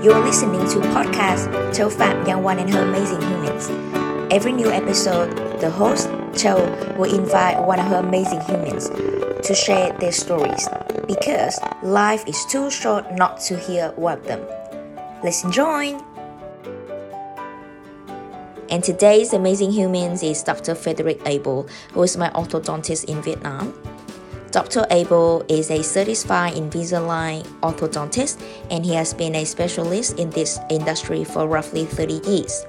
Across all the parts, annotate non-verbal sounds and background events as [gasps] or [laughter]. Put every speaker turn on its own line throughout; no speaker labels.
You're listening to podcast Châu Phạm Young One and Her Amazing Humans. Every new episode, the host, Châu, will invite one of her amazing humans to share their stories because life is too short not to hear of them. Let's enjoy! And today's amazing humans is Dr. Frederick Abel, who is my orthodontist in Vietnam. Dr. Abel is a certified Invisalign orthodontist and he has been a specialist in this industry for roughly 30 years.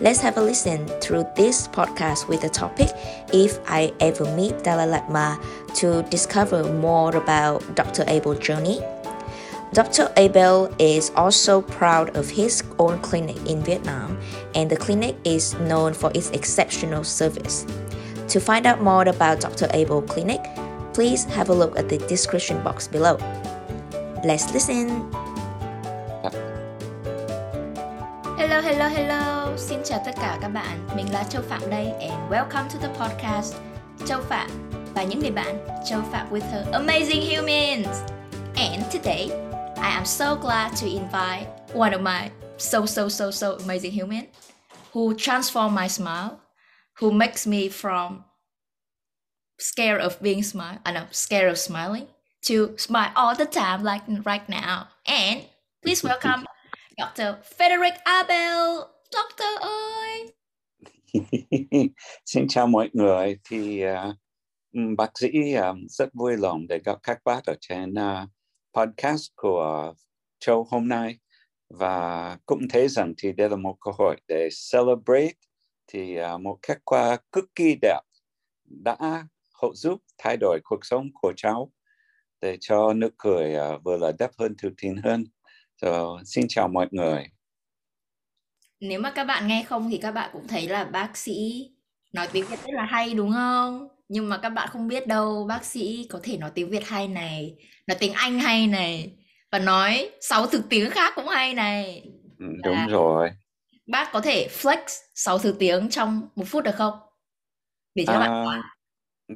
Let's have a listen through this podcast with the topic If I Ever Meet Dalai Lama to discover more about Dr. Abel's journey. Dr. Abel is also proud of his own clinic in Vietnam, and the clinic is known for its exceptional service. To find out more about Dr. Abel Clinic, please have a look at the description box below. Let's listen. Hello, hello, hello. Xin chào tất cả các bạn. Mình là Châu Phạm đây and welcome to the podcast Châu Phạm và những người bạn Châu Phạm with her amazing humans. And today, I am so glad to invite one of my so so so so amazing human who transform my smile, who makes me from scared of being smile, I know, scared of smiling to smile all the time like right now. And please welcome [laughs] Dr. Frederick Abel. Doctor ơi. [laughs]
Xin chào mọi người. Thì uh, bác sĩ uh, rất vui lòng để gặp các bác ở trên uh, podcast của Châu hôm nay và cũng thấy rằng thì đây là một cơ hội để celebrate thì uh, một kết quả cực kỳ đẹp đã hỗ giúp thay đổi cuộc sống của cháu để cho nụ cười uh, vừa là đẹp hơn tự tin hơn. So, xin chào mọi người.
Nếu mà các bạn nghe không thì các bạn cũng thấy là bác sĩ nói tiếng Việt rất là hay đúng không? Nhưng mà các bạn không biết đâu, bác sĩ có thể nói tiếng Việt hay này, nói tiếng Anh hay này và nói sáu thứ tiếng khác cũng hay này.
Ừ, đúng và rồi.
Bác có thể flex sáu thứ tiếng trong một phút được không? Để cho à, bạn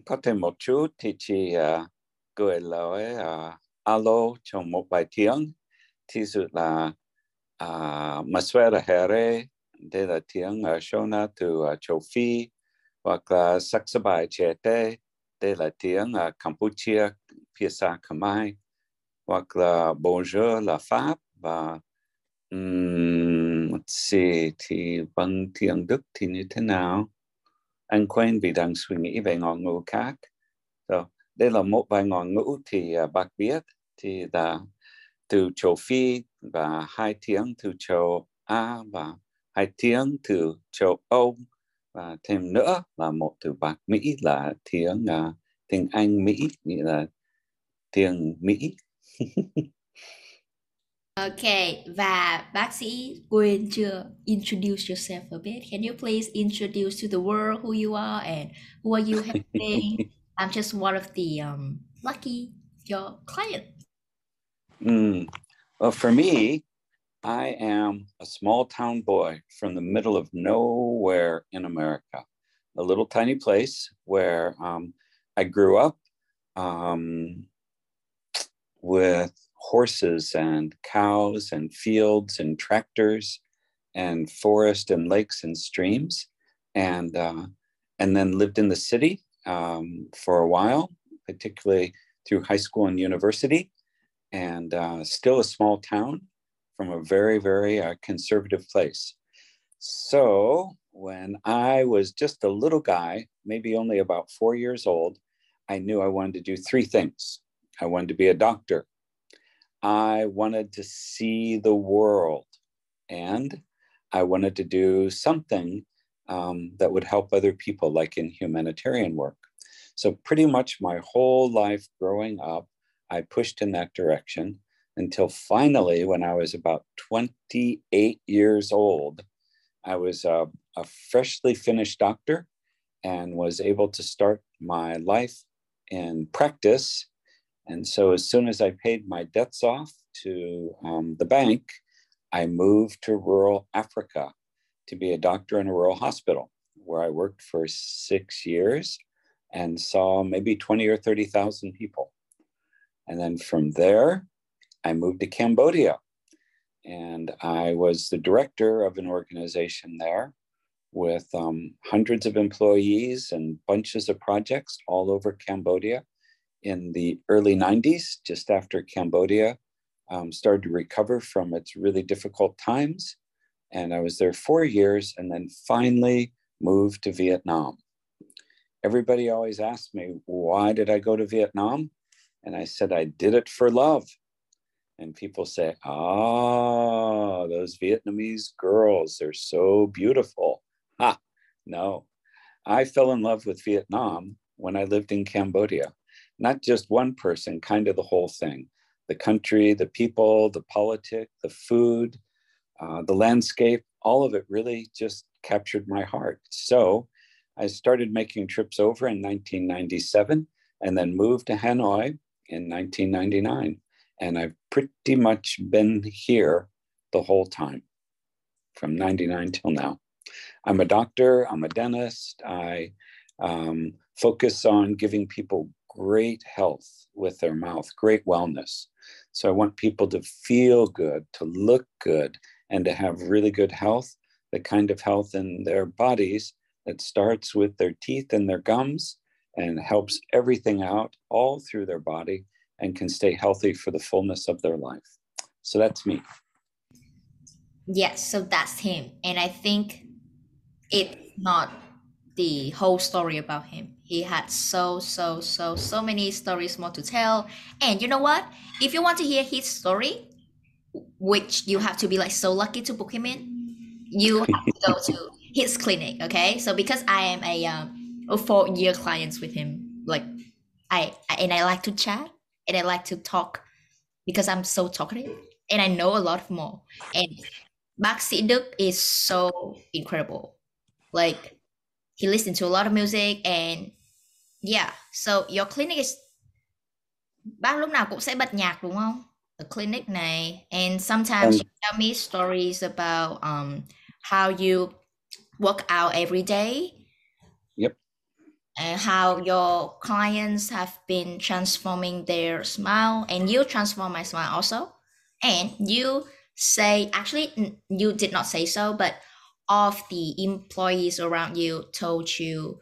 có thể một chút thì chỉ uh, à, cười nói uh, alo trong một vài tiếng. Thí dụ là uh, Maswera Here đây là tiếng à, uh, Shona từ uh, châu Phi hoặc là Saxabai Chete đây là tiếng uh, Campuchia phía xa Khmer hoặc là Bonjour là Pháp và um, see, thì bằng tiếng Đức thì như thế nào? Anh quên vì đang suy nghĩ về ngôn ngữ khác so, đây là một vài ngôn ngữ thì uh, bác biết thì là từ châu Phi và hai tiếng từ châu Á và hai tiếng từ châu Âu và thêm nữa là một từ bạc Mỹ là tiếng uh, tiếng Anh Mỹ nghĩa là tiếng Mỹ. [laughs]
Okay, và bác sĩ quên chưa introduce yourself a bit. Can you please introduce to the world who you are and who are you helping? [laughs] I'm just one of the um, lucky your client.
Mm. Well, for me, I am a small town boy from the middle of nowhere in America, a little tiny place where um, I grew up um, with horses and cows and fields and tractors and forest and lakes and streams, and uh, and then lived in the city um, for a while, particularly through high school and university and uh, still a small town from a very, very uh, conservative place. So when I was just a little guy, maybe only about four years old, I knew I wanted to do three things. I wanted to be a doctor. I wanted to see the world. And I wanted to do something um, that would help other people, like in humanitarian work. So, pretty much my whole life growing up, I pushed in that direction until finally, when I was about 28 years old, I was a, a freshly finished doctor and was able to start my life in practice. And so, as soon as I paid my debts off to um, the bank, I moved to rural Africa to be a doctor in a rural hospital where I worked for six years and saw maybe 20 or 30,000 people. And then from there, I moved to Cambodia And I was the director of an organization there with um, hundreds of employees and bunches of projects all over Cambodia in the early 90s, just after Cambodia um, started to recover from its really difficult times. And I was there four years and then finally moved to Vietnam. Everybody always asked me, why did I go to Vietnam? And I said, I did it for love. And people say, ah, those Vietnamese girls, they're so beautiful. Ha, no. I fell in love with Vietnam when I lived in Cambodia. Not just one person, kind of the whole thing the country, the people, the politic, the food, uh, the landscape, all of it really just captured my heart. So I started making trips over in 1997 and then moved to Hanoi in 1999. And I've pretty much been here the whole time from 99 till now. I'm a doctor, I'm a dentist. I um, focus on giving people great health with their mouth, great wellness. So I want people to feel good, to look good, and to have really good health, the kind of health in their bodies that starts with their teeth and their gums and helps everything out all through their body and can stay healthy for the fullness of their life. So that's me.
Yes, so that's him. And I think it's not the whole story about him. He had so, so, so, so many stories more to tell. And you know what? If you want to hear his story, which you have to be like so lucky to book him in, you [laughs] have to go to his clinic. Okay. So because I am a, um, a four year clients with him, like I, and I like to chat and I like to talk because I'm so talkative and I know a lot more. And sĩ Đức is so incredible. Like he listens to a lot of music and yeah, so your clinic is bác lúc nào cũng sẽ bật nhạc đúng không? The clinic này and sometimes um, you tell me stories about um how you work out every day Yep. and how your clients have been transforming their smile and you transform my smile also and you say actually you did not say so but of the employees around you told you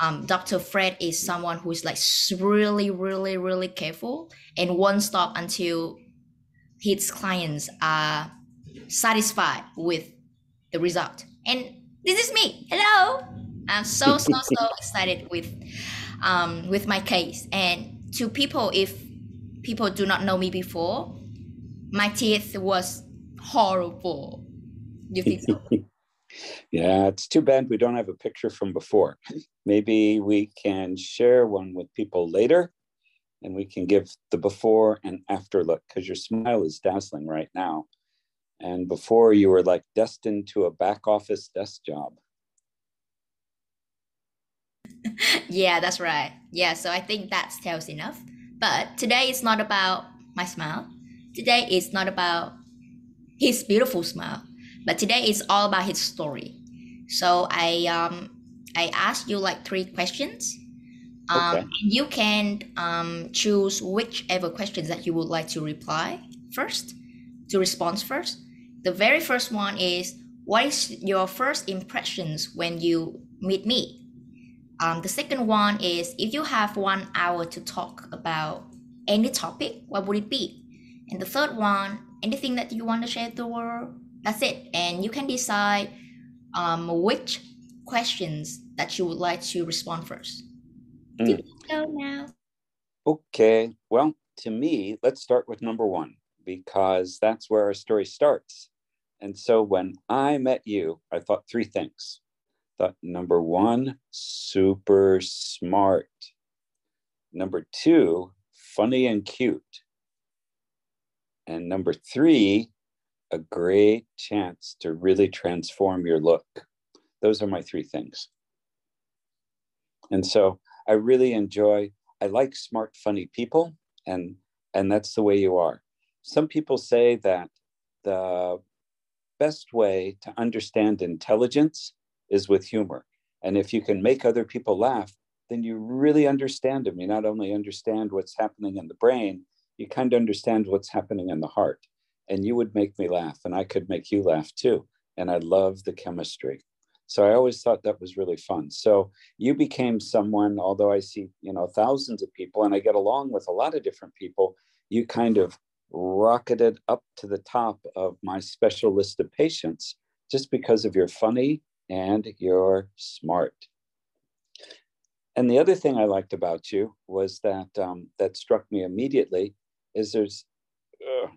um, dr fred is someone who is like really really really careful and won't stop until his clients are satisfied with the result and this is me hello I'm so so so [laughs] excited with um, with my case. And to people, if people do not know me before, my teeth was horrible. You think so? [laughs]
yeah, it's too bad we don't have a picture from before. Maybe we can share one with people later and we can give the before and after look because your smile is dazzling right now. And before you were like destined to a back office desk job.
yeah, that's right. Yeah, so I think that tells enough. But today is not about my smile. Today is not about his beautiful smile. But today is all about his story. So I um I asked you like three questions. Um, okay. You can um, choose whichever questions that you would like to reply first, to respond first. The very first one is what is your first impressions when you meet me? Um, the second one is if you have one hour to talk about any topic, what would it be? And the third one, anything that you want to share with the world, that's it. And you can decide um, which questions that you would like to respond first. Mm. Go now.
Okay. Well, to me, let's start with number one because that's where our story starts. And so when I met you, I thought three things. Thought number one, super smart. Number two, funny and cute. And number three, a great chance to really transform your look. Those are my three things. And so I really enjoy, I like smart, funny people, and and that's the way you are. Some people say that the best way to understand intelligence is with humor. And if you can make other people laugh, then you really understand them. You not only understand what's happening in the brain, you kind of understand what's happening in the heart. And you would make me laugh, and I could make you laugh too. And I love the chemistry. So I always thought that was really fun. So you became someone, although I see, you know, thousands of people and I get along with a lot of different people, you kind of rocketed up to the top of my special list of patients just because of your funny and your smart. And the other thing I liked about you was that um, that struck me immediately is there's,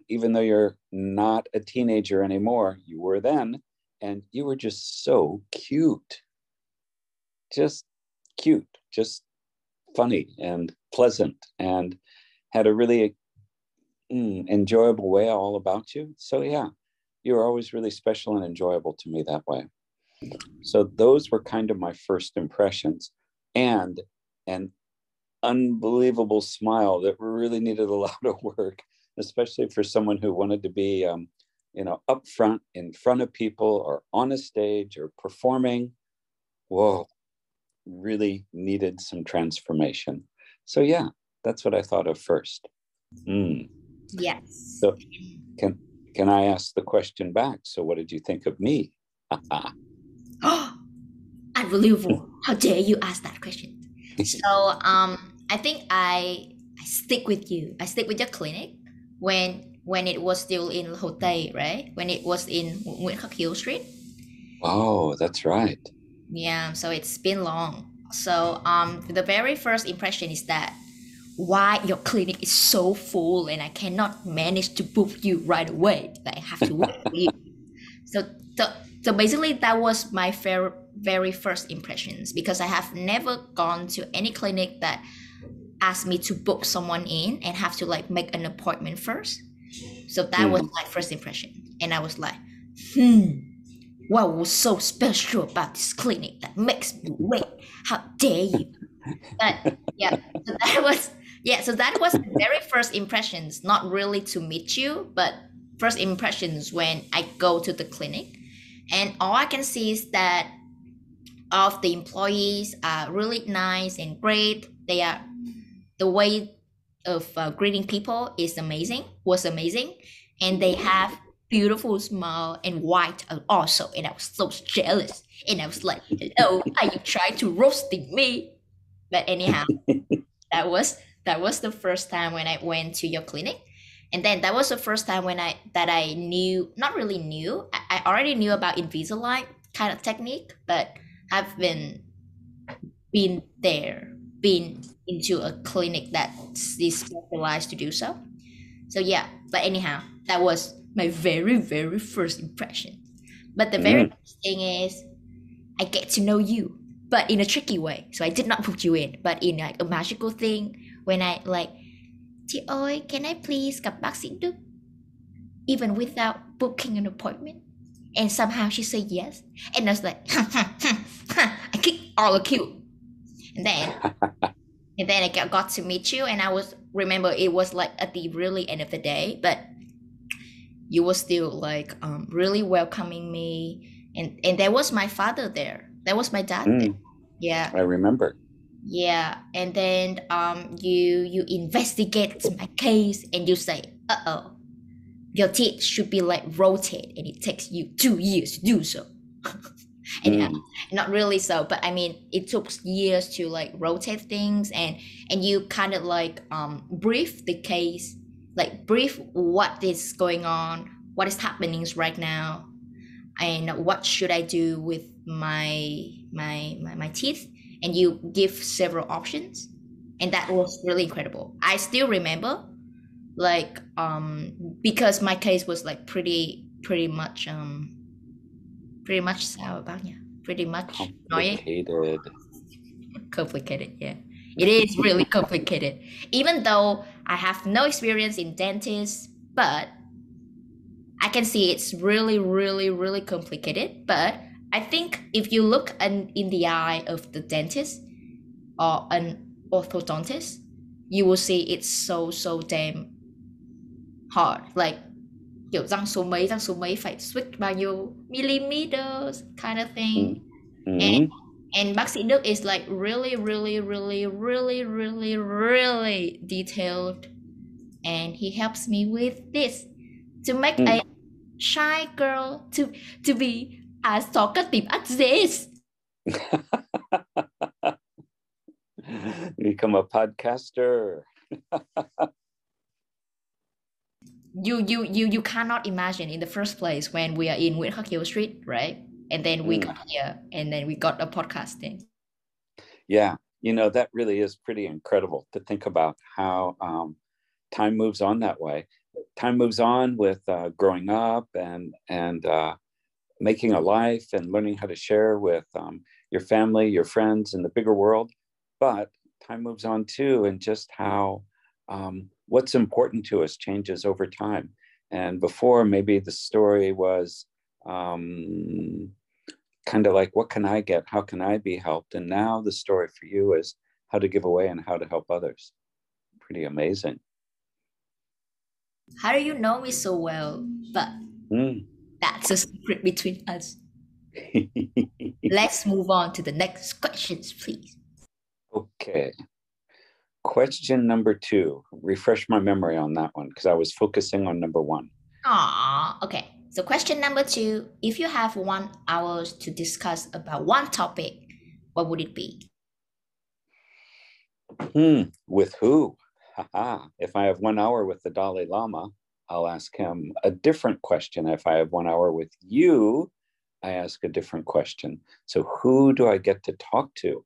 even though you're not a teenager anymore, you were then, and you were just so cute. Just cute, just funny and pleasant, and had a really mm, enjoyable way all about you. So, yeah, you were always really special and enjoyable to me that way. So, those were kind of my first impressions and an unbelievable smile that really needed a [laughs] lot of work, especially for someone who wanted to be um, you know, up front in front of people or on a stage or performing, whoa, really needed some transformation. So yeah, that's what I thought of first.
Mm. Yes.
So can can I ask the question back? So what did you think of me?
oh, [gasps] unbelievable. How dare you ask that question? [laughs] so um I think I I stick with you. I stick with your clinic when when it was still in Hồ Tây, right? When it was in Nguyễn Khắc Hiếu Street.
Oh, that's right.
Yeah, so it's been long. So um, the very first impression is that why your clinic is so full and I cannot manage to book you right away. Like I have to wait for you. [laughs] So, so, so basically that was my very, very first impressions because I have never gone to any clinic that asked me to book someone in and have to like make an appointment first. So that mm. was my first impression. And I was like, hmm, what was so special about this clinic that makes me wait? How dare you? But yeah, so that [laughs] was yeah, so that was the very first impressions, not really to meet you, but first impressions when I go to the clinic. And all I can see is that of the employees are really nice and great. They are the way of uh, greeting people is amazing was amazing and they have beautiful smile and white also and i was so jealous and i was like hello are you trying to roasting me? But anyhow [laughs] that was that was the first time when i went to your clinic and then that was the first time when i that i knew not really knew i, I already knew about invisalign kind of technique but i've been been there been into a clinic that is specialized to do so. So yeah, but anyhow, that was my very very first impression. But the very mm. thing is, I get to know you, but in a tricky way. So I did not put you in, but in like a magical thing when I like, chị ơi, can I please gặp bác sĩ Đức? Even without booking an appointment. And somehow she said yes. And I was like, [laughs] I kicked all the queue. And then [laughs] and then I got to meet you and I was remember it was like at the really end of the day but you were still like um, really welcoming me and and there was my father there. There was my dad mm, there. yeah.
I remember.
Yeah and then um you you investigate my case and you say uh-oh your teeth should be like rotated and it takes you two years to do so [laughs] and mm. not really so but i mean it took years to like rotate things and and you kind of like um brief the case like brief what is going on what is happening right now and what should i do with my my my, my teeth and you give several options and that was really incredible i still remember like um because my case was like pretty pretty much um pretty much sao bác nhỉ? Pretty much oh,
complicated.
complicated, yeah. It is really complicated. Even though I have no experience in dentists, but I can see it's really, really, really complicated. But I think if you look in, in the eye of the dentist or an orthodontist, you will see it's so, so damn hard. Like kiểu răng số mấy răng số mấy phải switch bao nhiêu millimeters kind of thing mm-hmm. and and bác sĩ Đức is like really really really really really really detailed and he helps me with this to make
Mm.
a shy girl to to be as talkative as this. [laughs]
Become a podcaster. [laughs]
You you you you cannot imagine in the first place when we are in Whitehall Street, right? And then we
Mm.
got here, and then we got a podcasting.
Yeah, you know, that really is pretty incredible to think about how um, time moves on that way. Time moves on with uh, growing up and and uh, making a life and learning how to share with um, your family, your friends, in the bigger world. But time moves on too, and just how um, what's important to us changes over time. And before, maybe the story was um, kind of like, what can I get? How can I be helped? And now the story for you is how to give away and how to help others. Pretty amazing.
How do you know me so well? But
Mm.
that's a secret between us. [laughs] Let's move on to the next questions, please.
okay. Question number two. Refresh my memory on that one because I was focusing on number one.
Ah, okay. So question number two: If you have one hour to discuss about one topic, what would it be?
Hmm. With who? Haha. If I have one hour with the Dalai Lama, I'll ask him a different question. If I have one hour with you, I ask a different question. So who do I get to talk to?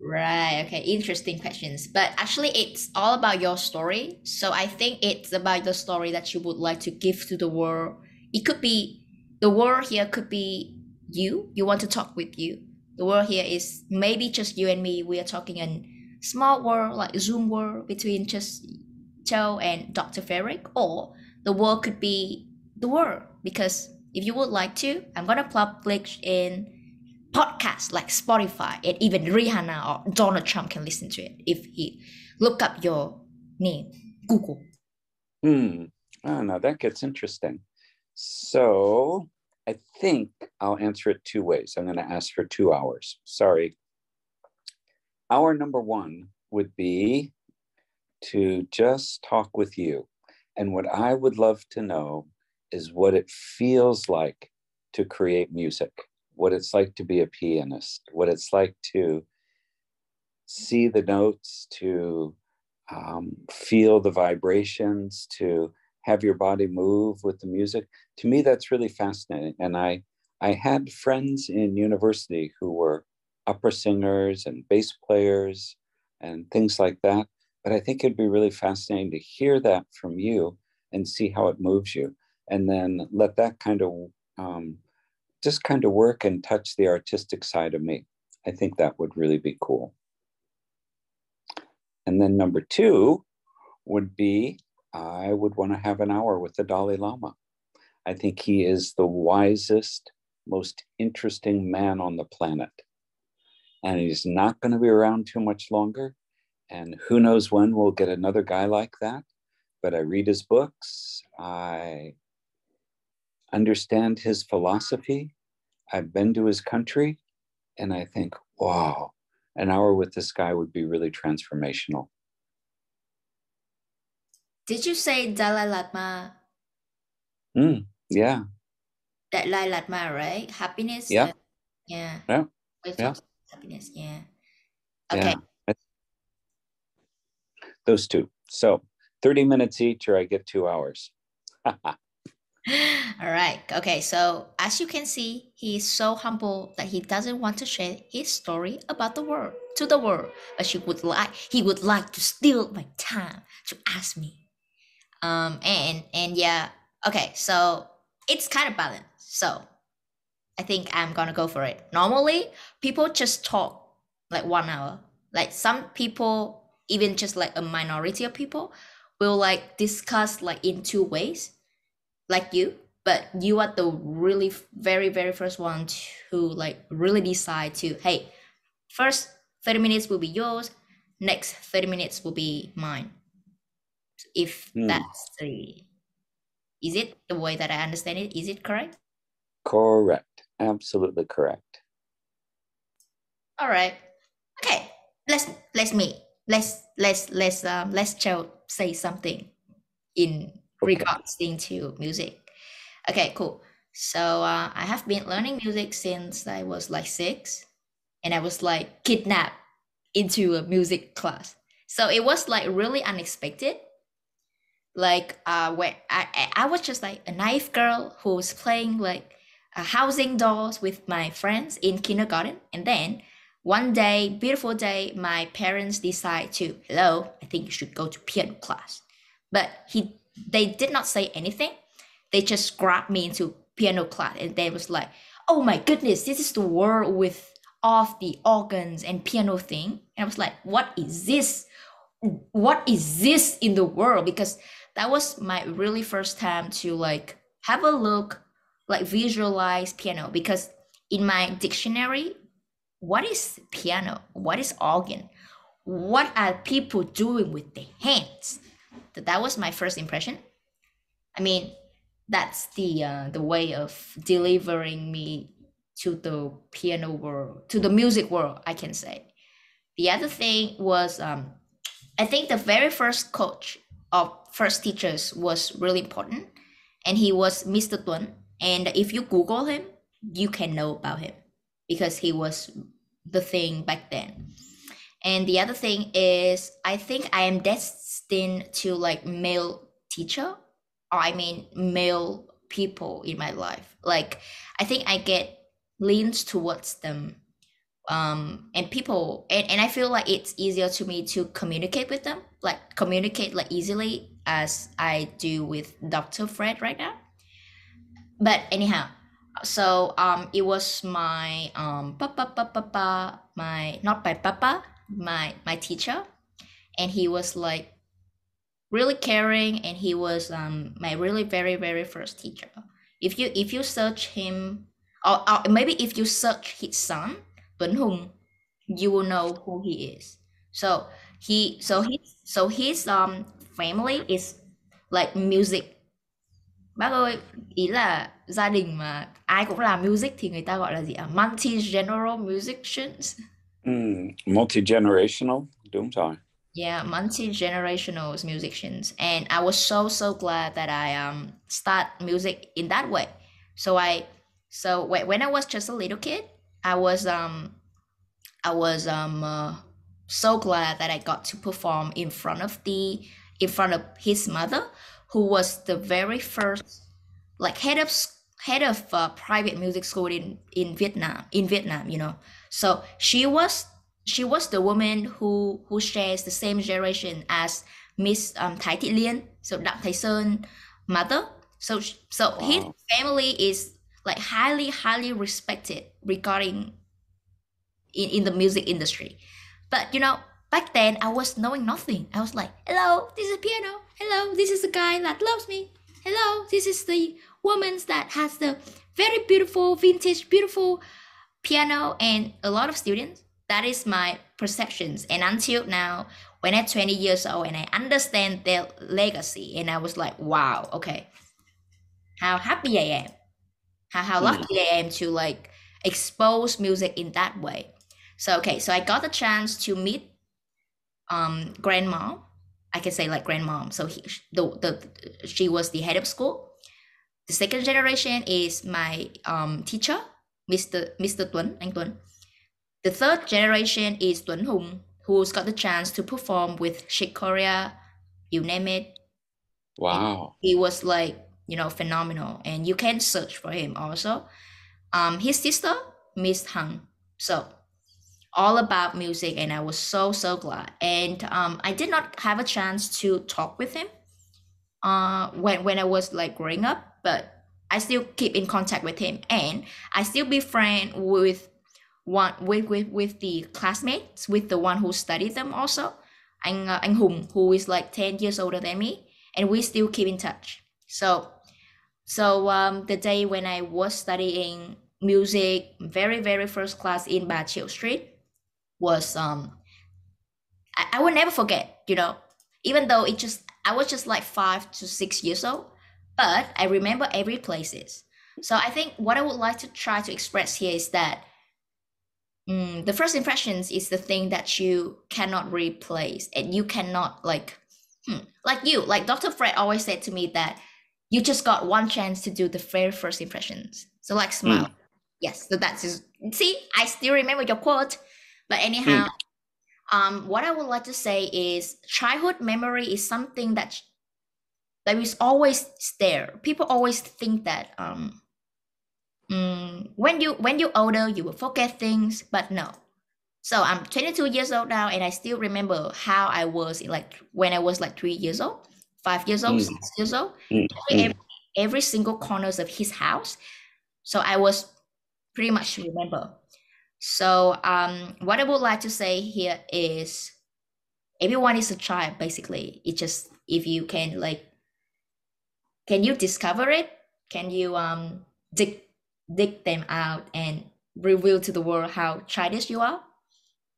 Right. Okay. Interesting questions. But actually, it's all about your story. So I think it's about the story that you would like to give to the world. It could be the world here could be you. You want to talk with you. The world here is maybe just you and me. We are talking in small world like Zoom world between just Joe and Dr. Ferrick, or the world could be the world. Because if you would like to, I'm gonna publish in podcasts like Spotify, and even Rihanna or Donald Trump can listen to it if he look up your name, Google.
Hmm. Oh, now that gets interesting. So I think I'll answer it two ways. I'm going to ask for two hours. Sorry. Hour number one would be to just talk with you. And what I would love to know is what it feels like to create music, what it's like to be a pianist, what it's like to see the notes, to um, feel the vibrations, to have your body move with the music. To me, that's really fascinating. And I, I had friends in university who were opera singers and bass players and things like that. But I think it'd be really fascinating to hear that from you and see how it moves you, and then let that kind of um, just kind of work and touch the artistic side of me. I think that would really be cool. And then number two would be I would want to have an hour with the Dalai Lama. I think he is the wisest, most interesting man on the planet. And he's not going to be around too much longer. And who knows when we'll get another guy like that. But I read his books, I understand his philosophy, I've been to his country, and I think, wow, an hour with this guy would be really transformational.
Did you say Dalai Lama?
Mm, yeah.
Dalai Lama, right? Happiness.
Yeah.
yeah.
Yeah. Yeah.
Happiness. Yeah.
Yeah.
Okay.
Those two. So 30 minutes each, or I get two hours. [laughs] [laughs]
All right. Okay. So as you can see, he is so humble that he doesn't want to share his story about the world to the world, but he would like he would like to steal my time to ask me. Um and and yeah. Okay. So it's kind of balanced. So I think I'm gonna go for it. Normally, people just talk like one hour. Like some people, even just like a minority of people, will like discuss like in two ways like you but you are the really very very first one to like really decide to hey first 30 minutes will be yours next 30 minutes will be mine if
Hmm.
that's the is it the way that i understand it is it correct
Correct. Absolutely correct.
all right okay let's let's meet let's let's let's um let's Joe say something in regards to music. Okay, cool. So uh, I have been learning music since I was like six, and I was like kidnapped into a music class. So it was like really unexpected. Like uh, when I I was just like a naive girl who was playing like a housing dolls with my friends in kindergarten, and then one day, beautiful day, my parents decide to hello. I think you should go to piano class, but he they did not say anything. They just grabbed me into piano class, and they was like, "Oh my goodness, this is the world with of the organs and piano thing. And I was like, what is this? What is this in the world? Because that was my really first time to like have a look, like visualize piano. Because in my dictionary, what is piano? What is organ? What are people doing with their hands? That was my first impression. I mean, that's the uh, the way of delivering me to the piano world, to the music world, I can say. The other thing was, um, I think the very first coach of first teachers was really important, and he was Mr. Tuấn. And if you Google him, you can know about him because he was the thing back then. And the other thing is, I think I am destined to like male teacher, or I mean male people in my life. Like I think I get leans towards them um and people and, and i feel like it's easier to me to communicate with them like communicate like easily as i do with dr fred right now but anyhow so um it was my um papa papa my not my papa my my teacher and he was like really caring and he was um my really very very first teacher if you if you search him or, or maybe if you search his son Tuấn Hùng, you will know who he is. So he so he so his um family is like music. Bác ơi, ý là gia đình mà ai cũng làm music thì người ta gọi là gì ạ? Multi-general musicians.
Mm, multi-generational, đúng rồi.
Yeah, multi-generational musicians. And I was so, so glad that I um start music in that way. So I so when I was just a little kid, I was um I was um uh, so glad that I got to perform in front of the in front of his mother, who was the very first like head of head of uh, private music school in in Vietnam in Vietnam. You know, so she was she was the woman who who shares the same generation as Miss um, Thái Thị Liên, so Đặng Thái Sơn mother. So so wow. his family is like highly highly respected regarding in, in the music industry. But you know back then i was knowing nothing. I was like hello this is a piano. Hello this is the guy that loves me. Hello this is the woman that has the very beautiful vintage beautiful piano and a lot of students that is my perceptions and until now when i'm 20 years old and i understand their legacy and i was like wow okay how happy i am how, how hmm. lucky I am to like expose music in that way. So okay, so I got the chance to meet um grandma. I can say like grandmom. So he, the the she was the head of school. The second generation is my um teacher, Mr. Mr. Tuấn, anh Tuấn. The third generation is Tuấn Hùng, who's got the chance to perform with Chick Corea, you name it.
Wow.
And he was like you know, phenomenal. And you can search for him also. Um, his sister, Miss Hằng. So all about music and I was so so glad. And um, I did not have a chance to talk with him uh, when when I was like growing up, but I still keep in contact with him and I still be friend with one with, with with the classmates with the one who studied them also anh uh, Hùng who is like 10 years older than me and we still keep in touch so so um, the day when I was studying music, very very first class in Ba Triệu Street, was um, I, I will never forget. You know, even though it just I was just like five to six years old, but I remember every places. So I think what I would like to try to express here is that um, the first impressions is the thing that you cannot replace and you cannot like Hmm. Like you, like Dr. Fred always said to me that you just got one chance to do the very first impressions. So like smile. Mm. Yes. So that's just see, I still remember your quote. But anyhow, mm. um, what I would like to say is childhood memory is something that that is always there. People always think that um, mm, when you when you're older you will forget things, but no. So I'm 22 years old now, and I still remember how I was like when I was like three years old, five years old, mm. six years old. Mm. Every, every single corners of his house. So I was pretty much remember. So um, what I would like to say here is everyone is a child basically. It just if you can like can you discover it? Can you um dig dig them out and reveal to the world how childish you are?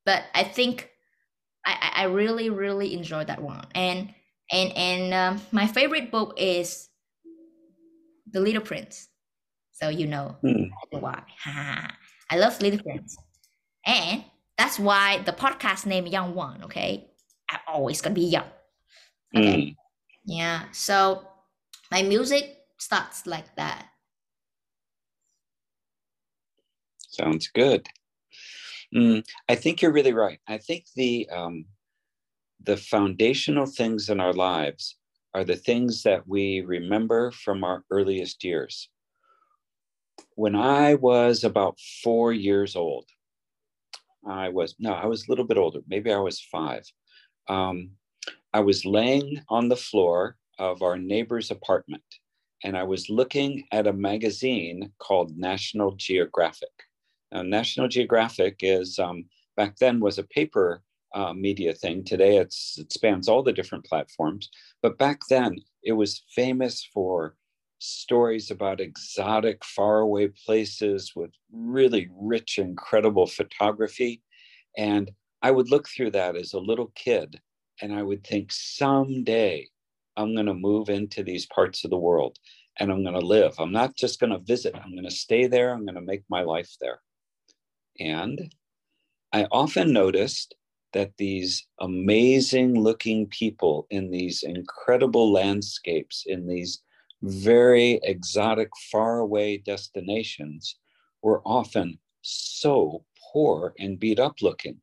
But I think I, I really really enjoy that one. And and and um, my favorite book is The Little Prince. So you know mm. why. I love Little Prince. And that's why the podcast name Young One, okay? I'm always gonna be young. Okay. Mm. Yeah. So my music starts like that.
Sounds good. Mm, I think you're really right. I think the um, the foundational things in our lives are the things that we remember from our earliest years. When I was about four years old, I was no, I was a little bit older. Maybe I was five. Um, I was laying on the floor of our neighbor's apartment, and I was looking at a magazine called National Geographic. Now, National Geographic is um, back then was a paper uh, media thing. Today, it spans all the different platforms, but back then it was famous for stories about exotic, faraway places with really rich, incredible photography. And I would look through that as a little kid and I would think someday I'm going to move into these parts of the world and I'm going to live. I'm not just going to visit, I'm going to stay there. I'm going to make my life there. And I often noticed that these amazing looking people in these incredible landscapes, in these very exotic, faraway destinations, were often so poor and beat up looking.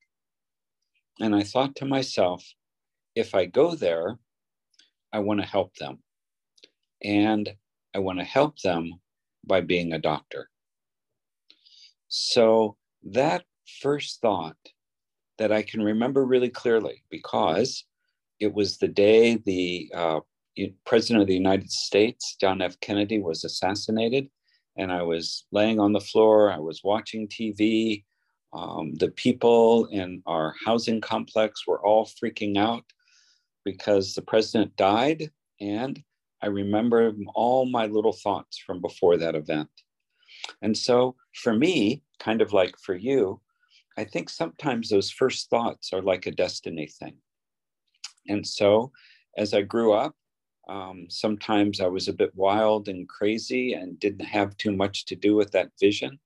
And I thought to myself, if I go there, I want to help them. And I want to help them by being a doctor. So that first thought that I can remember really clearly because it was the day the uh, President of the United States, John F. Kennedy, was assassinated. And I was laying on the floor, I was watching TV. Um, the people in our housing complex were all freaking out because the president died. And I remember all my little thoughts from before that event. And so for me, kind of like for you, I think sometimes those first thoughts are like a destiny thing. And so as I grew up, um, sometimes I was a bit wild and crazy and didn't have too much to do with that vision.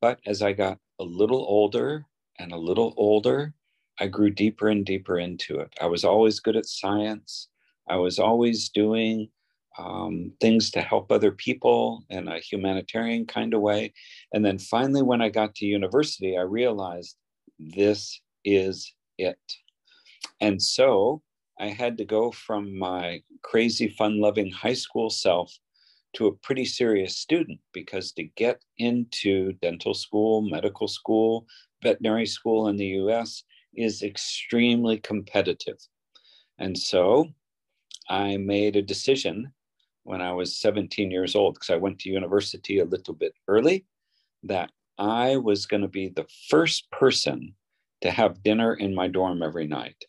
But as I got a little older and a little older, I grew deeper and deeper into it. I was always good at science. I was always doing um, things to help other people in a humanitarian kind of way. And then finally, when I got to university, I realized this is it. And so I had to go from my crazy, fun loving high school self to a pretty serious student because to get into dental school, medical school, veterinary school in the US, is extremely competitive. And so I made a decision when I was 17 years old, because I went to university a little bit early, that I was going to be the first person to have dinner in my dorm every night.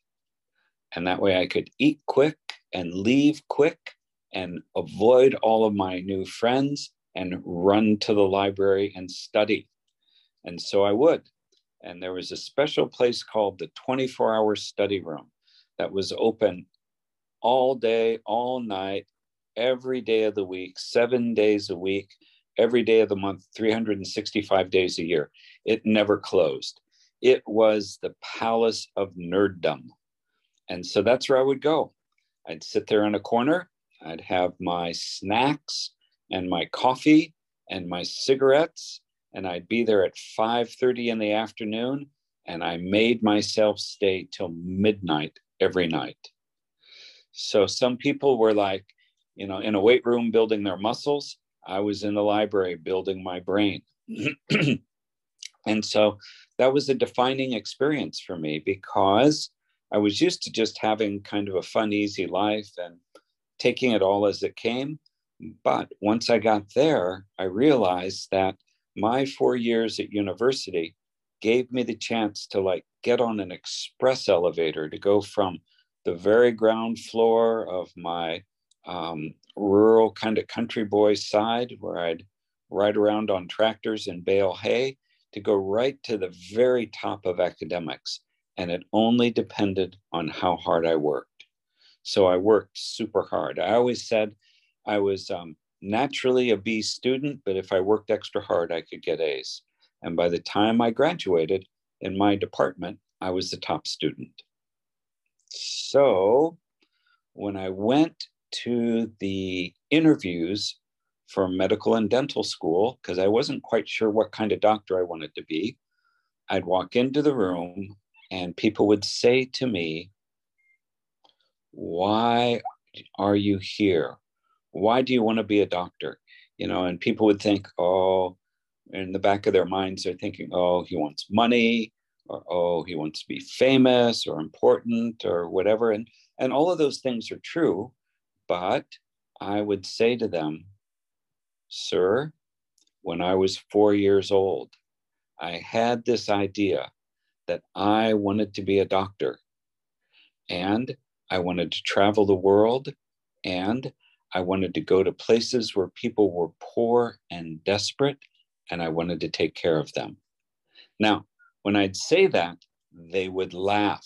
And that way I could eat quick and leave quick and avoid all of my new friends and run to the library and study. And so I would. And there was a special place called the 24 hour study room that was open all day, all night, every day of the week, seven days a week, every day of the month, 365 days a year. It never closed. It was the palace of nerddom. And so that's where I would go. I'd sit there in a corner, I'd have my snacks and my coffee and my cigarettes, and I'd be there at 5:30 in the afternoon, and I made myself stay till midnight every night. So some people were like, you know, in a weight room building their muscles. I was in the library building my brain. [clears throat] and so that was a defining experience for me because I was used to just having kind of a fun, easy life and taking it all as it came. But once I got there, I realized that my four years at university gave me the chance to like get on an express elevator to go from the very ground floor of my um, rural kind of country boy side where I'd ride around on tractors and bale hay to go right to the very top of academics. And it only depended on how hard I worked. So I worked super hard. I always said I was um, naturally a B student, but if I worked extra hard, I could get A's. And by the time I graduated in my department, I was the top student. So when I went to the interviews for medical and dental school, because I wasn't quite sure what kind of doctor I wanted to be, I'd walk into the room and people would say to me, Why are you here? Why do you want to be a doctor? You know, and people would think, Oh, in the back of their minds, they're thinking, Oh, he wants money, or Oh, he wants to be famous or important or whatever. And, and all of those things are true. But I would say to them, Sir, when I was four years old, I had this idea that I wanted to be a doctor and I wanted to travel the world and I wanted to go to places where people were poor and desperate and I wanted to take care of them. Now, when I'd say that, they would laugh.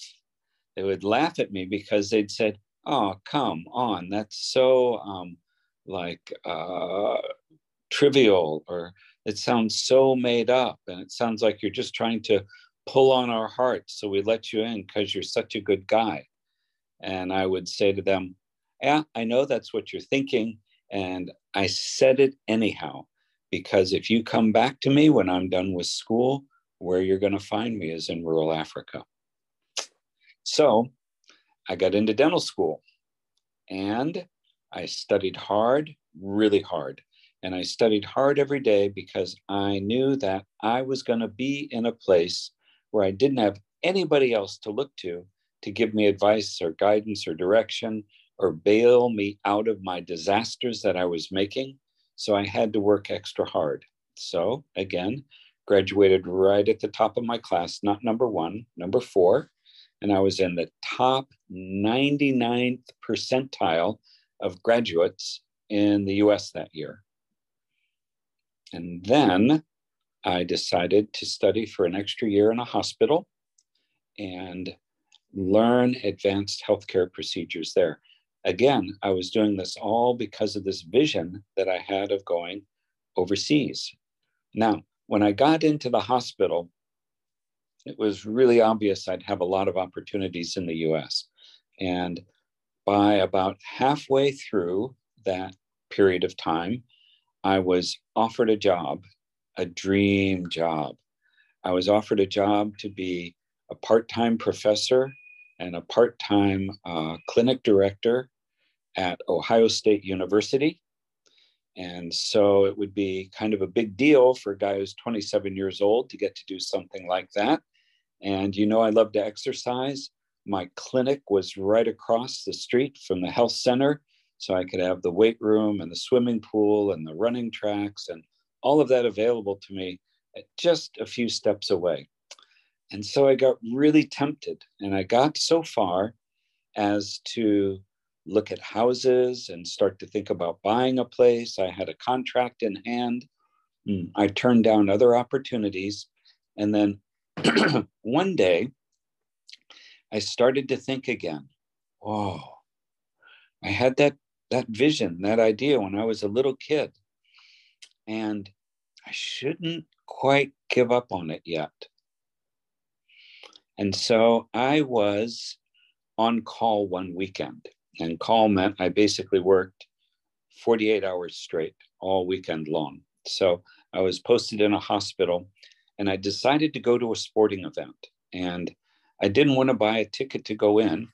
They would laugh at me because they'd said, Oh, come on, that's so um, like uh, trivial or it sounds so made up and it sounds like you're just trying to pull on our hearts so we let you in because you're such a good guy. And i would say to them yeah i know that's what you're thinking and i said it anyhow because if you come back to me when i'm done with school where you're going to find me is in rural africa. So i got into dental school and i studied hard really hard and I studied hard every day because I knew that I was going to be in a place where I didn't have anybody else to look to to give me advice or guidance or direction or bail me out of my disasters that I was making. So I had to work extra hard. So again, graduated right at the top of my class, not number one, number four. And I was in the top 99th percentile of graduates in the US that year. And then I decided to study for an extra year in a hospital and learn advanced healthcare procedures there. Again, I was doing this all because of this vision that I had of going overseas. Now, when I got into the hospital, it was really obvious I'd have a lot of opportunities in the US. And by about halfway through that period of time, I was offered a job, a dream job. I was offered a job to be a part time professor and a part time uh, clinic director at Ohio State University. And so it would be kind of a big deal for a guy who's 27 years old to get to do something like that. And you know, I love to exercise. My clinic was right across the street from the health center. So I could have the weight room and the swimming pool and the running tracks and all of that available to me at just a few steps away. And so I got really tempted and I got so far as to look at houses and start to think about buying a place. I had a contract in hand. Hmm, I turned down other opportunities. And then [clears throat] one day, I started to think again, oh, I had that that vision, that idea when I was a little kid. And I shouldn't quite give up on it yet. And so I was on call one weekend. And call meant I basically worked 48 hours straight all weekend long. So I was posted in a hospital and I decided to go to a sporting event. And I didn't want to buy a ticket to go in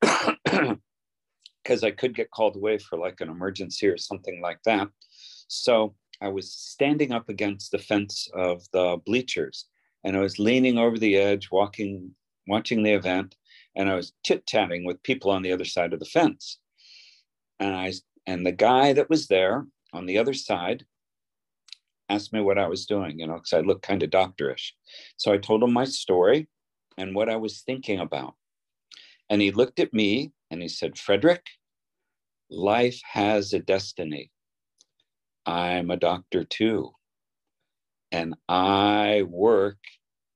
[coughs] because I could get called away for like an emergency or something like that. So I was standing up against the fence of the bleachers and I was leaning over the edge, walking, watching the event, and I was chit chatting with people on the other side of the fence. And I and the guy that was there on the other side asked me what I was doing, you know, because I looked kind of doctorish. So I told him my story and what I was thinking about. And he looked at me and he said, Frederick, life has a destiny. I'm a doctor too. And I work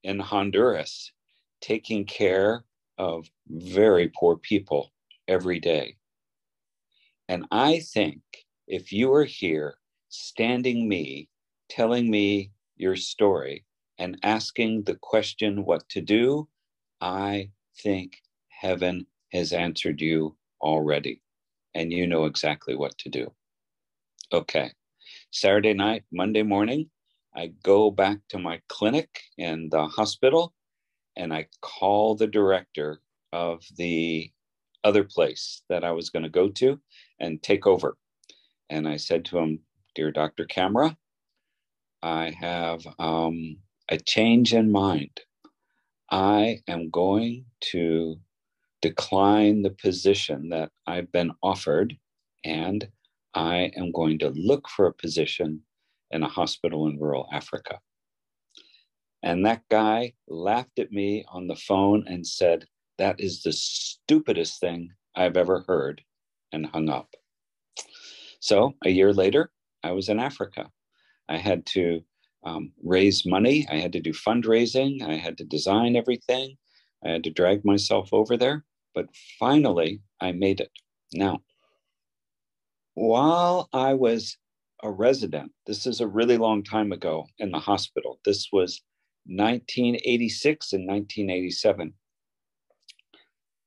in Honduras taking care of very poor people every day. And I think if you are here standing me, telling me your story, and asking the question what to do, I think heaven has answered you already, and you know exactly what to do. Okay. Saturday night, Monday morning, I go back to my clinic in the hospital and I call the director of the other place that I was going to go to and take over. And I said to him, Dear Dr. Camera, I have um, a change in mind. I am going to decline the position that I've been offered, and I am going to look for a position in a hospital in rural Africa. And that guy laughed at me on the phone and said, That is the stupidest thing I've ever heard, and hung up. So a year later, I was in Africa. I had to um, raise money, I had to do fundraising, I had to design everything, I had to drag myself over there. But finally, I made it. Now, while I was a resident. This is a really long time ago in the hospital. This was 1986 and 1987.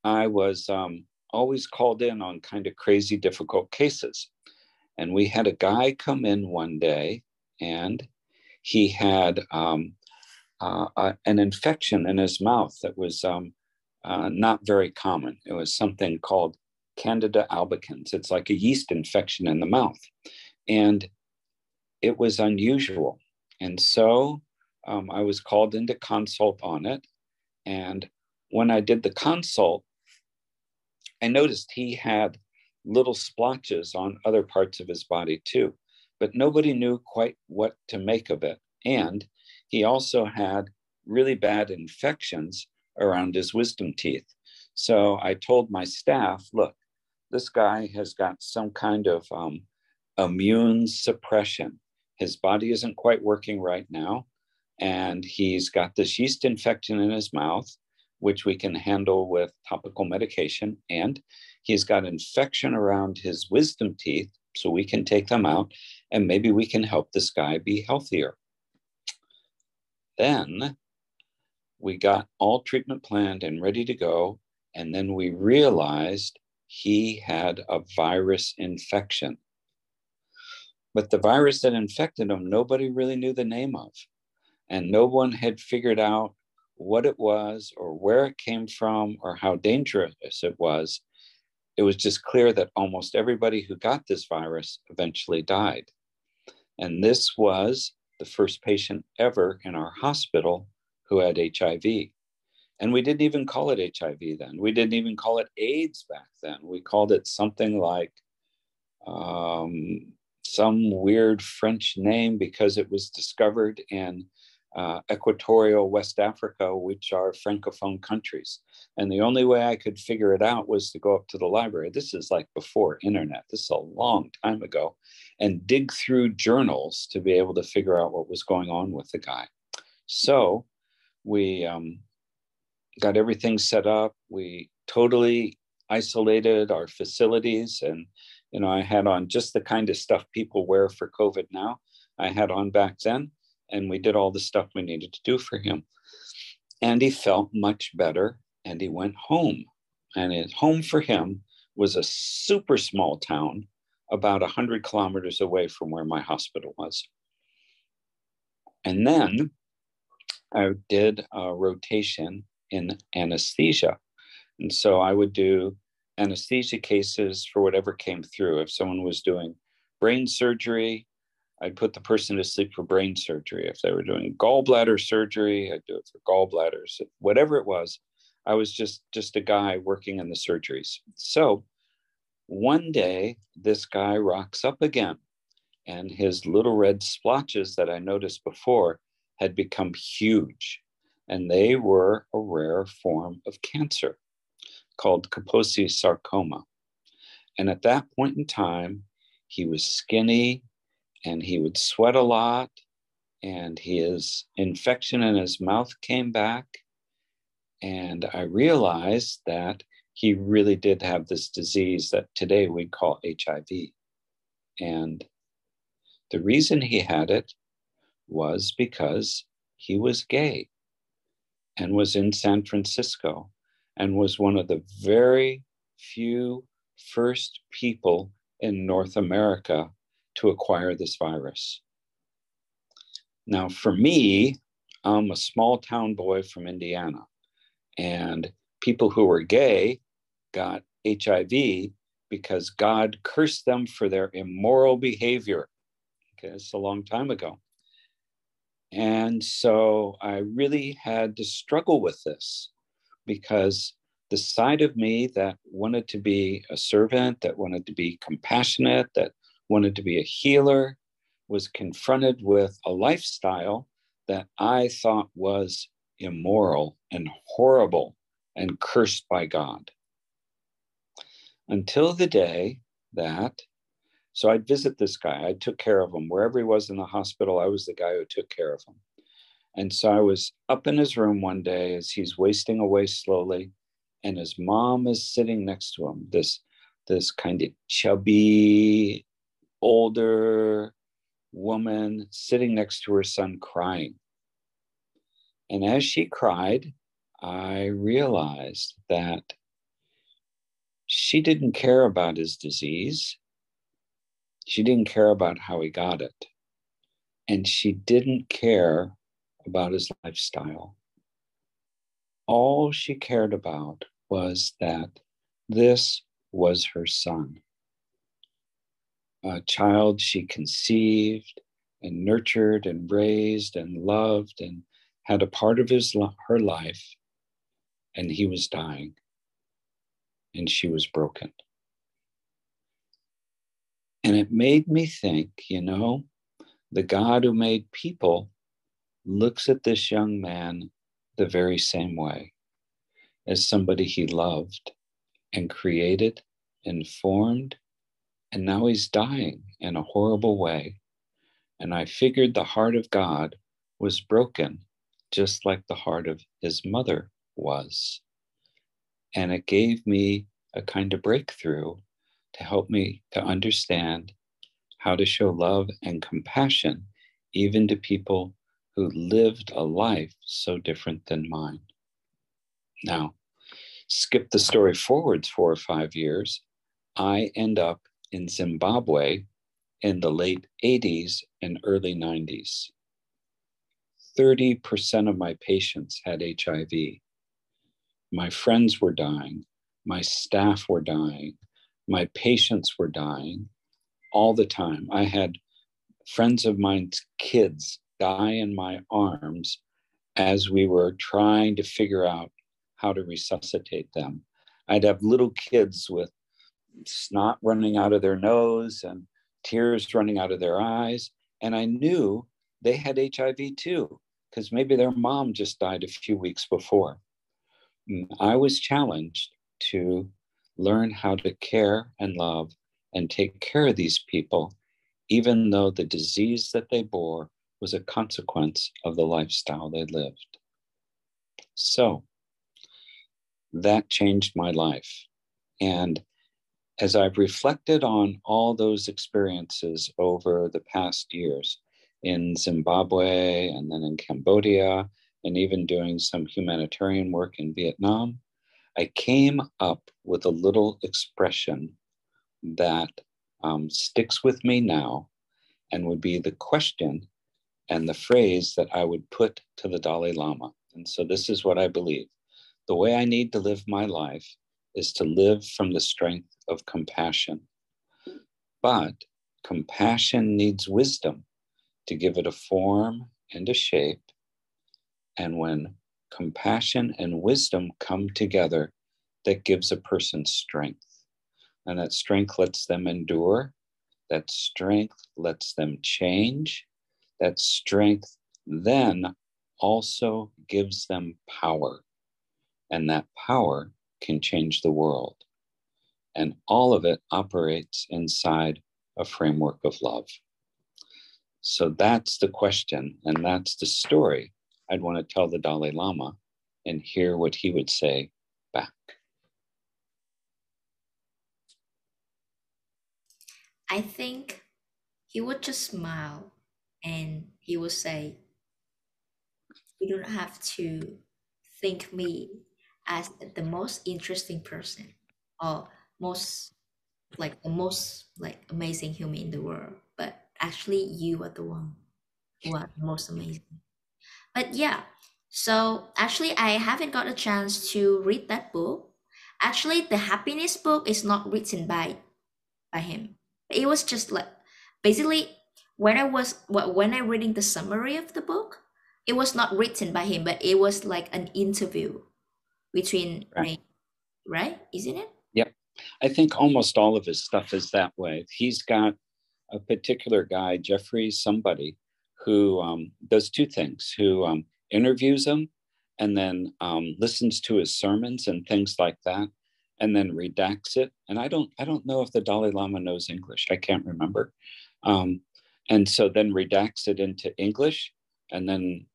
I was um, always called in on kind of crazy, difficult cases. And we had a guy come in one day and he had um, uh, uh, an infection in his mouth that was um, uh, not very common. It was something called Candida albicans. It's like a yeast infection in the mouth and it was unusual. And so um, I was called into consult on it. And when I did the consult, I noticed he had little splotches on other parts of his body too, but nobody knew quite what to make of it. And he also had really bad infections around his wisdom teeth. So I told my staff, look, this guy has got some kind of um, immune suppression. His body isn't quite working right now. And he's got this yeast infection in his mouth, which we can handle with topical medication. And he's got infection around his wisdom teeth, so we can take them out. And maybe we can help this guy be healthier. Then we got all treatment planned and ready to go. And then we realized he had a virus infection. But the virus that infected him, nobody really knew the name of. And no one had figured out what it was or where it came from or how dangerous it was. It was just clear that almost everybody who got this virus eventually died. And this was the first patient ever in our hospital who had HIV. And we didn't even call it HIV then. We didn't even call it AIDS back then. We called it something like um, some weird French name because it was discovered in uh, equatorial West Africa, which are Francophone countries. And the only way I could figure it out was to go up to the library. This is like before internet, this is a long time ago, and dig through journals to be able to figure out what was going on with the guy. So we um, got everything set up. We totally isolated our facilities and you know, I had on just the kind of stuff people wear for COVID now. I had on back then, and we did all the stuff we needed to do for him. And he felt much better and he went home. And his home for him was a super small town about 100 kilometers away from where my hospital was. And then I did a rotation in anesthesia. And so I would do anesthesia cases for whatever came through. If someone was doing brain surgery, I'd put the person to sleep for brain surgery. If they were doing gallbladder surgery, I'd do it for gallbladders. Whatever it was, I was just just a guy working in the surgeries. So one day, this guy rocks up again, and his little red splotches that I noticed before had become huge, and they were a rare form of cancer called Kaposi sarcoma. And at that point in time, he was skinny and he would sweat a lot, and his infection in his mouth came back. And I realized that he really did have this disease that today we call HIV. And the reason he had it was because he was gay and was in San Francisco and was one of the very few first people in North America to acquire this virus. Now, for me, I'm a small town boy from Indiana, and people who were gay got HIV because God cursed them for their immoral behavior. Okay, it's a long time ago. And so I really had to struggle with this because the side of me that wanted to be a servant, that wanted to be compassionate, that wanted to be a healer, was confronted with a lifestyle that I thought was immoral and horrible and cursed by God. Until the day that, so I'd visit this guy, I took care of him. Wherever he was in the hospital, I was the guy who took care of him. And so I was up in his room one day as he's wasting away slowly, and his mom is sitting next to him, this, this kind of chubby, older woman sitting next to her son crying. And as she cried, I realized that she didn't care about his disease. She didn't care about how he got it. And she didn't care about his lifestyle. All she cared about was that this was her son, a child she conceived and nurtured and raised and loved and had a part of his her life and he was dying and she was broken and it made me think you know the god who made people looks at this young man the very same way as somebody he loved and created and formed. And now he's dying in a horrible way. And I figured the heart of God was broken, just like the heart of his mother was. And it gave me a kind of breakthrough to help me to understand how to show love and compassion even to people who lived a life so different than mine. Now, skip the story forwards four or five years. I end up in Zimbabwe in the late 80s and early 90s. 30% of my patients had HIV. My friends were dying. My staff were dying. My patients were dying all the time. I had friends of mine's kids die in my arms as we were trying to figure out how to resuscitate them. I'd have little kids with snot running out of their nose and tears running out of their eyes. And I knew they had HIV too, because maybe their mom just died a few weeks before. And I was challenged to learn how to care and love and take care of these people, even though the disease that they bore was a consequence of the lifestyle they lived. So that changed my life. And as I've reflected on all those experiences over the past years in Zimbabwe and then in Cambodia, and even doing some humanitarian work in Vietnam, I came up with a little expression that um, sticks with me now and would be the question and the phrase that I would put to the Dalai Lama. And so this is what I believe. The way I need to live my life is to live from the strength of compassion. But compassion needs wisdom to give it a form and a shape. And when compassion and wisdom come together, that gives a person strength. And that strength lets them endure. That strength lets them change. That strength then also gives them power. And that power can change the world. And all of it operates inside a framework of love. So that's the question, and that's the story I'd want to tell the Dalai Lama and hear what he would say back.
I think he would just smile and he would say, You don't have to think me as the most interesting person or most like the most like amazing human in the world. But actually you are the one who are most amazing. But yeah so actually i haven't got a chance to read that book. Actually the happiness book is not written by by him. It was just like basically when i was when i reading the summary of the book it was not written by him but it was like an interview between right, right? isn't it
i think almost all of his stuff is that way. He's got a particular guy jeffrey somebody who um, does two things. Who um, interviews him and then um, listens to his sermons and things like that and then redacts it. And i don't i don't know if the dalai lama knows english. I can't remember. Um, and so then redacts it into english and then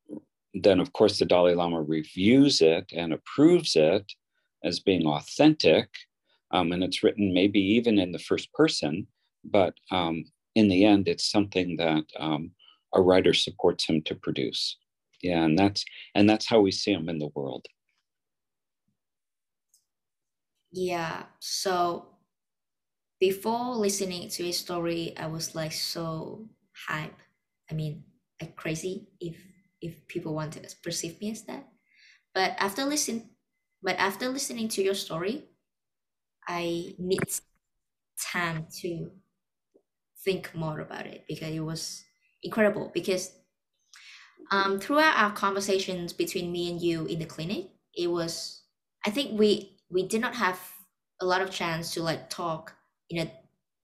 then of course the dalai lama reviews it and approves it as being authentic um, and it's written maybe even in the first person but um, in the end it's something that um, a writer supports him to produce. Yeah and that's and that's how we see him in the world.
Yeah so before listening to his story i was like so hype. I mean like crazy if if people want to perceive me as that. But after listen but after listening to your story i need time to think more about it because it was incredible because um, throughout our conversations between me and you in the clinic it was i think we we did not have a lot of chance to like talk in a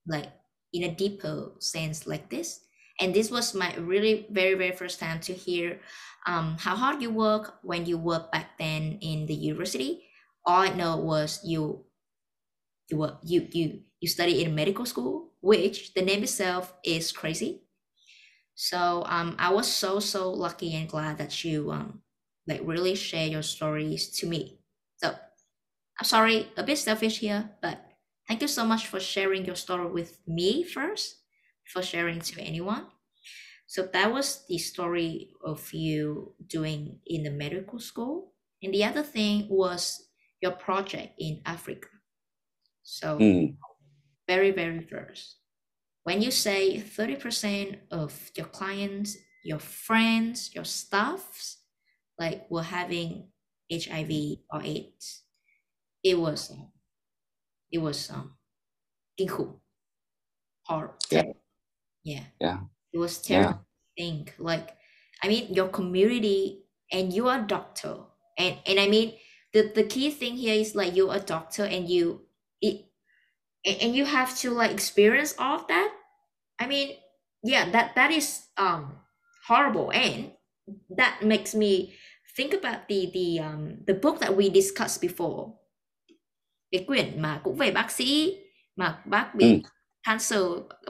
like in a deeper sense like this. And this was my really very very first time to hear um, how hard you work when you work back then in the university. All i know was you you you you you study in medical school which the name itself is crazy so um, i was so so lucky and glad that you um, like really share your stories to me so i'm sorry a bit selfish here but thank you so much for sharing your story with me first for sharing to anyone. So that was the story of you doing in the medical school. And the other thing was your project in Africa. So mm. very, very first. When you say 30% of your clients, your friends, your staffs, like were having HIV or AIDS, it was it was um 惊恐, hard.
Yeah.
Yeah.
Yeah.
It was terrible yeah. thing. Like, I mean, your community and you are a doctor. And and I mean the, the key thing here is like you're a doctor and you it and you have to like experience all of that. I mean, yeah, that that is um horrible and that makes me think about the the um the book that we discussed before. Cái quyển mà cũng về bác sĩ mà bác bị ừ cancer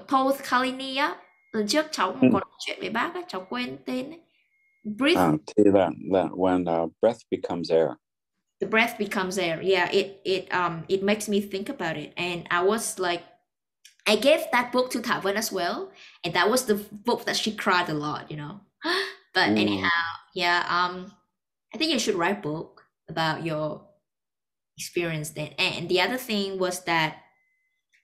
Paul Kalanithi á lần trước cháu ừ. còn chuyện với bác á cháu quên tên ấy.
breathe uh, that, that when uh, breath becomes air
the breath becomes air yeah it it um it makes me think about it and i was like i gave that book to Tavan as well and that was the book that she cried a lot you know [gasps] but mm. anyhow yeah um i think you should write a book about your experience it. And the other thing was that,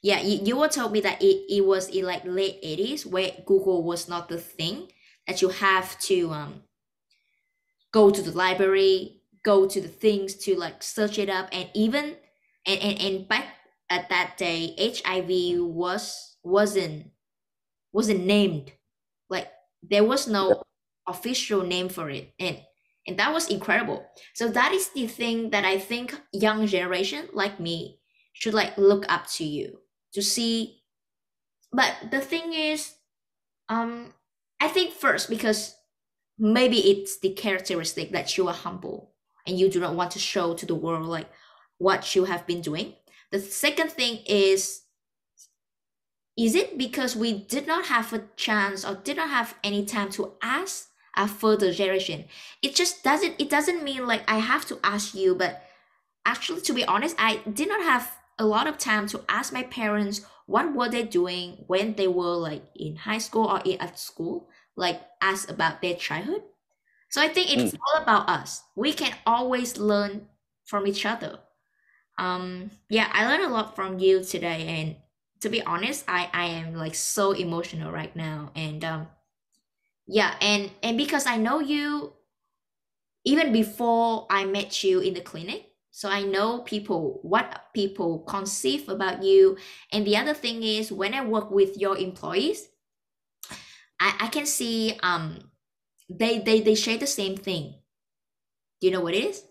yeah, you, you were told me that it, it was in like late 80s where Google was not the thing that you have to um go to the library, go to the things to like search it up. And even and, and, and back at that day HIV was wasn't wasn't named. Like there was no official name for it. And and that was incredible. So that is the thing that i think young generation like me should like look up to you to see. But the thing is um i think first because maybe it's the characteristic that you are humble and you do not want to show to the world like what you have been doing. The second thing is is it because we did not have a chance or did not have any time to ask a further generation? It just doesn't it doesn't mean like i have to ask you but actually to be honest i did not have a lot of time to ask my parents what were they doing when they were like in high school or in, at school like ask about their childhood so i think it's mm. all about us. We can always learn from each other. Um yeah i learned a lot from you today and to be honest i i am like so emotional right now and um yeah and and because i know you even before i met you in the clinic so i know people what people conceive about you. And the other thing is when i work with your employees i, I can see um they, they they share the same thing do you know what it is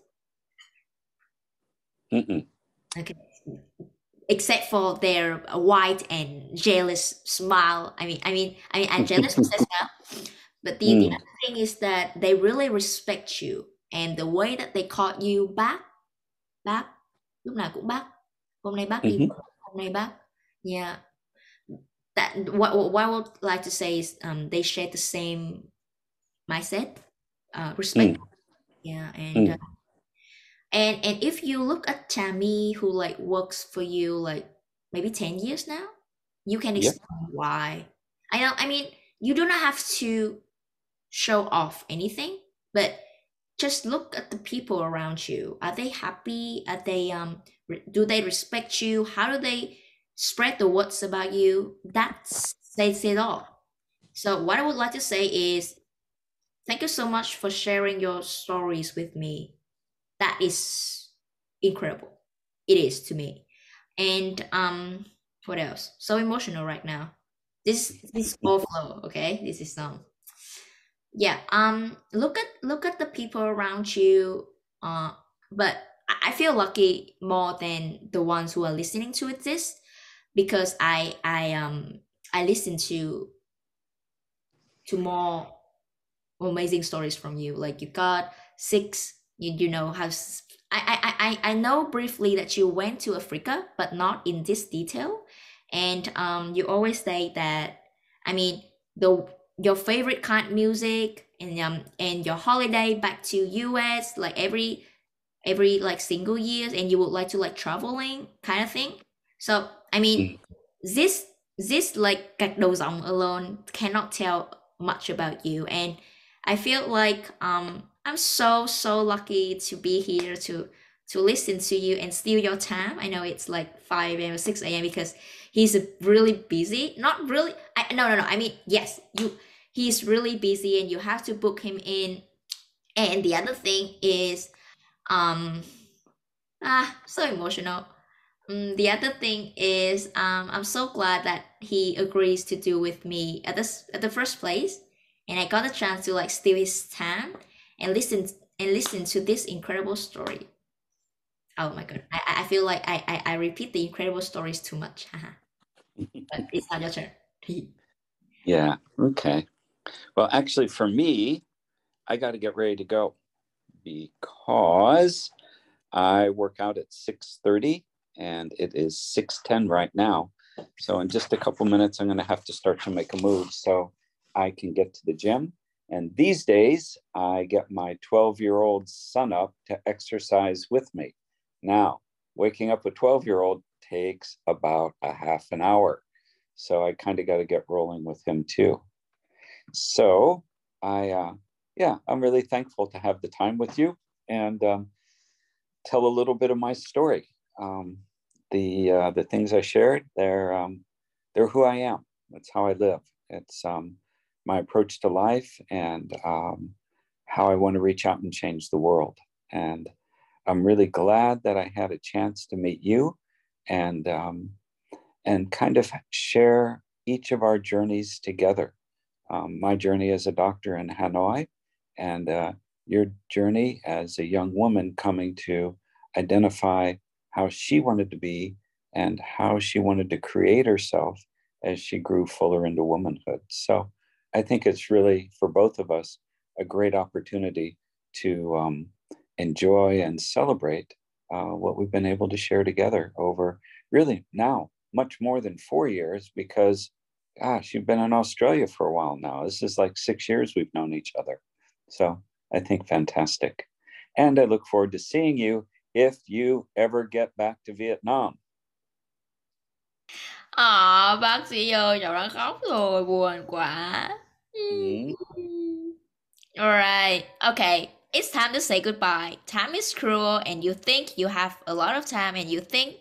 okay except for their white and jealous smile i mean i mean i mean i'm jealous [laughs] of smile but the, mm. the other thing is that they really respect you and the way that they call you back, back, lúc nào cũng bác. Hôm nay bác đi, mm-hmm. hôm nay bác. Yeah. That what what I would like to say is um they share the same mindset, uh, respect. Mm. Yeah, and mm. uh, and and if you look at Tammy who like works for you like maybe 10 years now, you can explain why. I know I mean you do not have to show off anything, but just look at the people around you. Are they happy? Are they um do they respect you? How do they spread the words about you? That says it all. So what I would like to say is thank you so much for sharing your stories with me. That is incredible. It is to me. And um what else? So emotional right now. This this overflow, okay? This is um yeah um look at look at the people around you uh but i feel lucky more than the ones who are listening to this because i i um i listen to to more amazing stories from you like you got six you, you know have I, I i i know briefly that you went to africa but not in this detail and um you always say that i mean the your favorite kind of music and um and your holiday back to US like every every like single years and you would like to like traveling kind of thing. So I mean mm. this this like gạch đầu dòng alone cannot tell much about you and I feel like um I'm so so lucky to be here to to listen to you and steal your time. I know it's like 5 a.m. or 6 a.m. because he's really busy. Not really. I no no no. I mean yes, you he's really busy and you have to book him in. And the other thing is, um, ah, so emotional. Um, the other thing is, um, I'm so glad that he agrees to do with me at this at the first place, and I got a chance to like steal his time and listen and listen to this incredible story. Oh my god, I, I feel like I, I, I repeat the incredible stories too much. Uh-huh. [laughs] but it's not your turn. [laughs]
yeah. Okay. Well, actually, for me, I got to get ready to go because I work out at 6:30 and it is 6:10 right now. So in just a couple minutes, I'm going to have to start to make a move so I can get to the gym. And these days, I get my 12 year old son up to exercise with me. Now, waking up a 12 year old takes about a half an hour. So I kind of got to get rolling with him too. So I, uh, yeah, I'm really thankful to have the time with you. And um, tell a little bit of my story. Um, the uh, the things I shared, they're um, they're who I am. That's how I live. It's um, my approach to life and um, how I want to reach out and change the world. And I'm really glad that I had a chance to meet you and um, and kind of share each of our journeys together. Um, my journey as a doctor in Hanoi, and uh, your journey as a young woman coming to identify how she wanted to be and how she wanted to create herself as she grew fuller into womanhood. So I think it's really for both of us a great opportunity to um, enjoy and celebrate uh, what we've been able to share together over really now much more than four years because gosh you've been in australia for a while now. This is like six years we've known each other. So i think fantastic. And i look forward to seeing you if you ever get back to vietnam
À, bác sĩ ơi, cháu đang khóc rồi, buồn quá. Alright, okay. It's time to say goodbye. Time is cruel and you think you have a lot of time and you think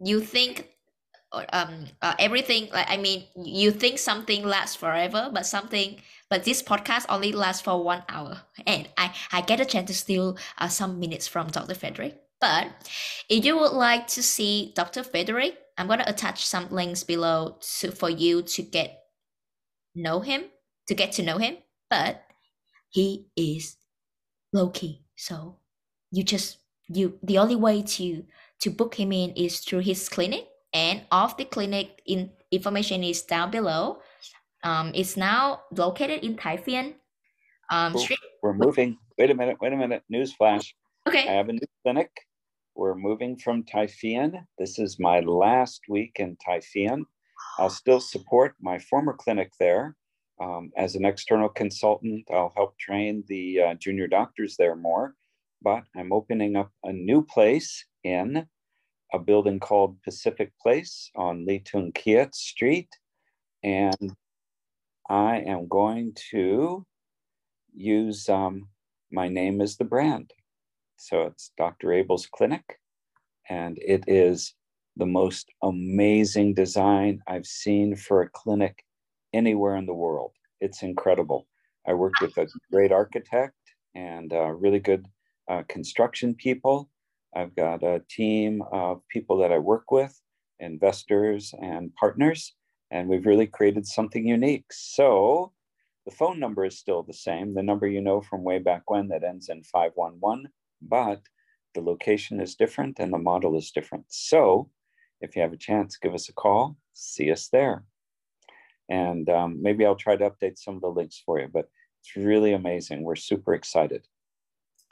you think um uh, everything like I mean you think something lasts forever but something but this podcast only lasts for one hour and I I get a chance to steal uh, some minutes from Dr. Frederick. But if you would like to see Dr. Frederick, I'm gonna attach some links below to, for you to get know him, to get to know him. But he is low key, so you just you the only way to to book him in is through his clinic, and of the clinic in information is down below. Um, it's now located in Thái Phiên. Um.
We're moving. Wait a minute. Wait a minute. News flash.
Okay.
I have a new clinic. We're moving from Phiên. This is my last week in Phiên. I'll still support my former clinic there. Um, as an external consultant, I'll help train the uh, junior doctors there more. But I'm opening up a new place in a building called Pacific Place on Lý Thường Kiệt Street. And I am going to use um, my name as the brand. So it's Dr. Abel's Clinic, and it is the most amazing design I've seen for a clinic anywhere in the world. It's incredible. I worked with a great architect and uh, really good uh, construction people. I've got a team of people that I work with, investors and partners, and we've really created something unique. So the phone number is still the same, the number you know from way back when that ends in 511, but the location is different and the model is different. So if you have a chance, give us a call, see us there. And um, maybe I'll try to update some of the links for you, but it's really amazing. We're super excited.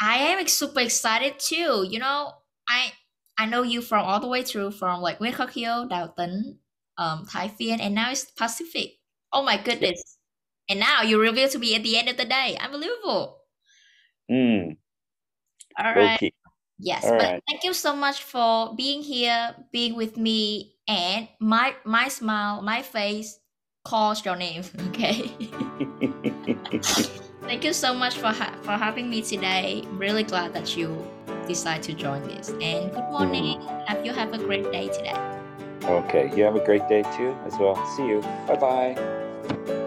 I am super excited too. You know, I I know you from all the way through from like Hiếu, Đào Tấn, um, Thái Phiên, and now it's Pacific. Oh my goodness! And now you reveal to me at the end of the day. Unbelievable.
Mm,
All right.
key.
Yes,
All
but
right.
thank you so much for being here, being with me, and my my smile, my face calls your name. [laughs] Okay. [laughs] Thank you so much for ha- for having me today. Really glad that you decide to join this. And good mm. morning. Have you have a great day today.
okay, you have a great day too as well. See you. Bye bye.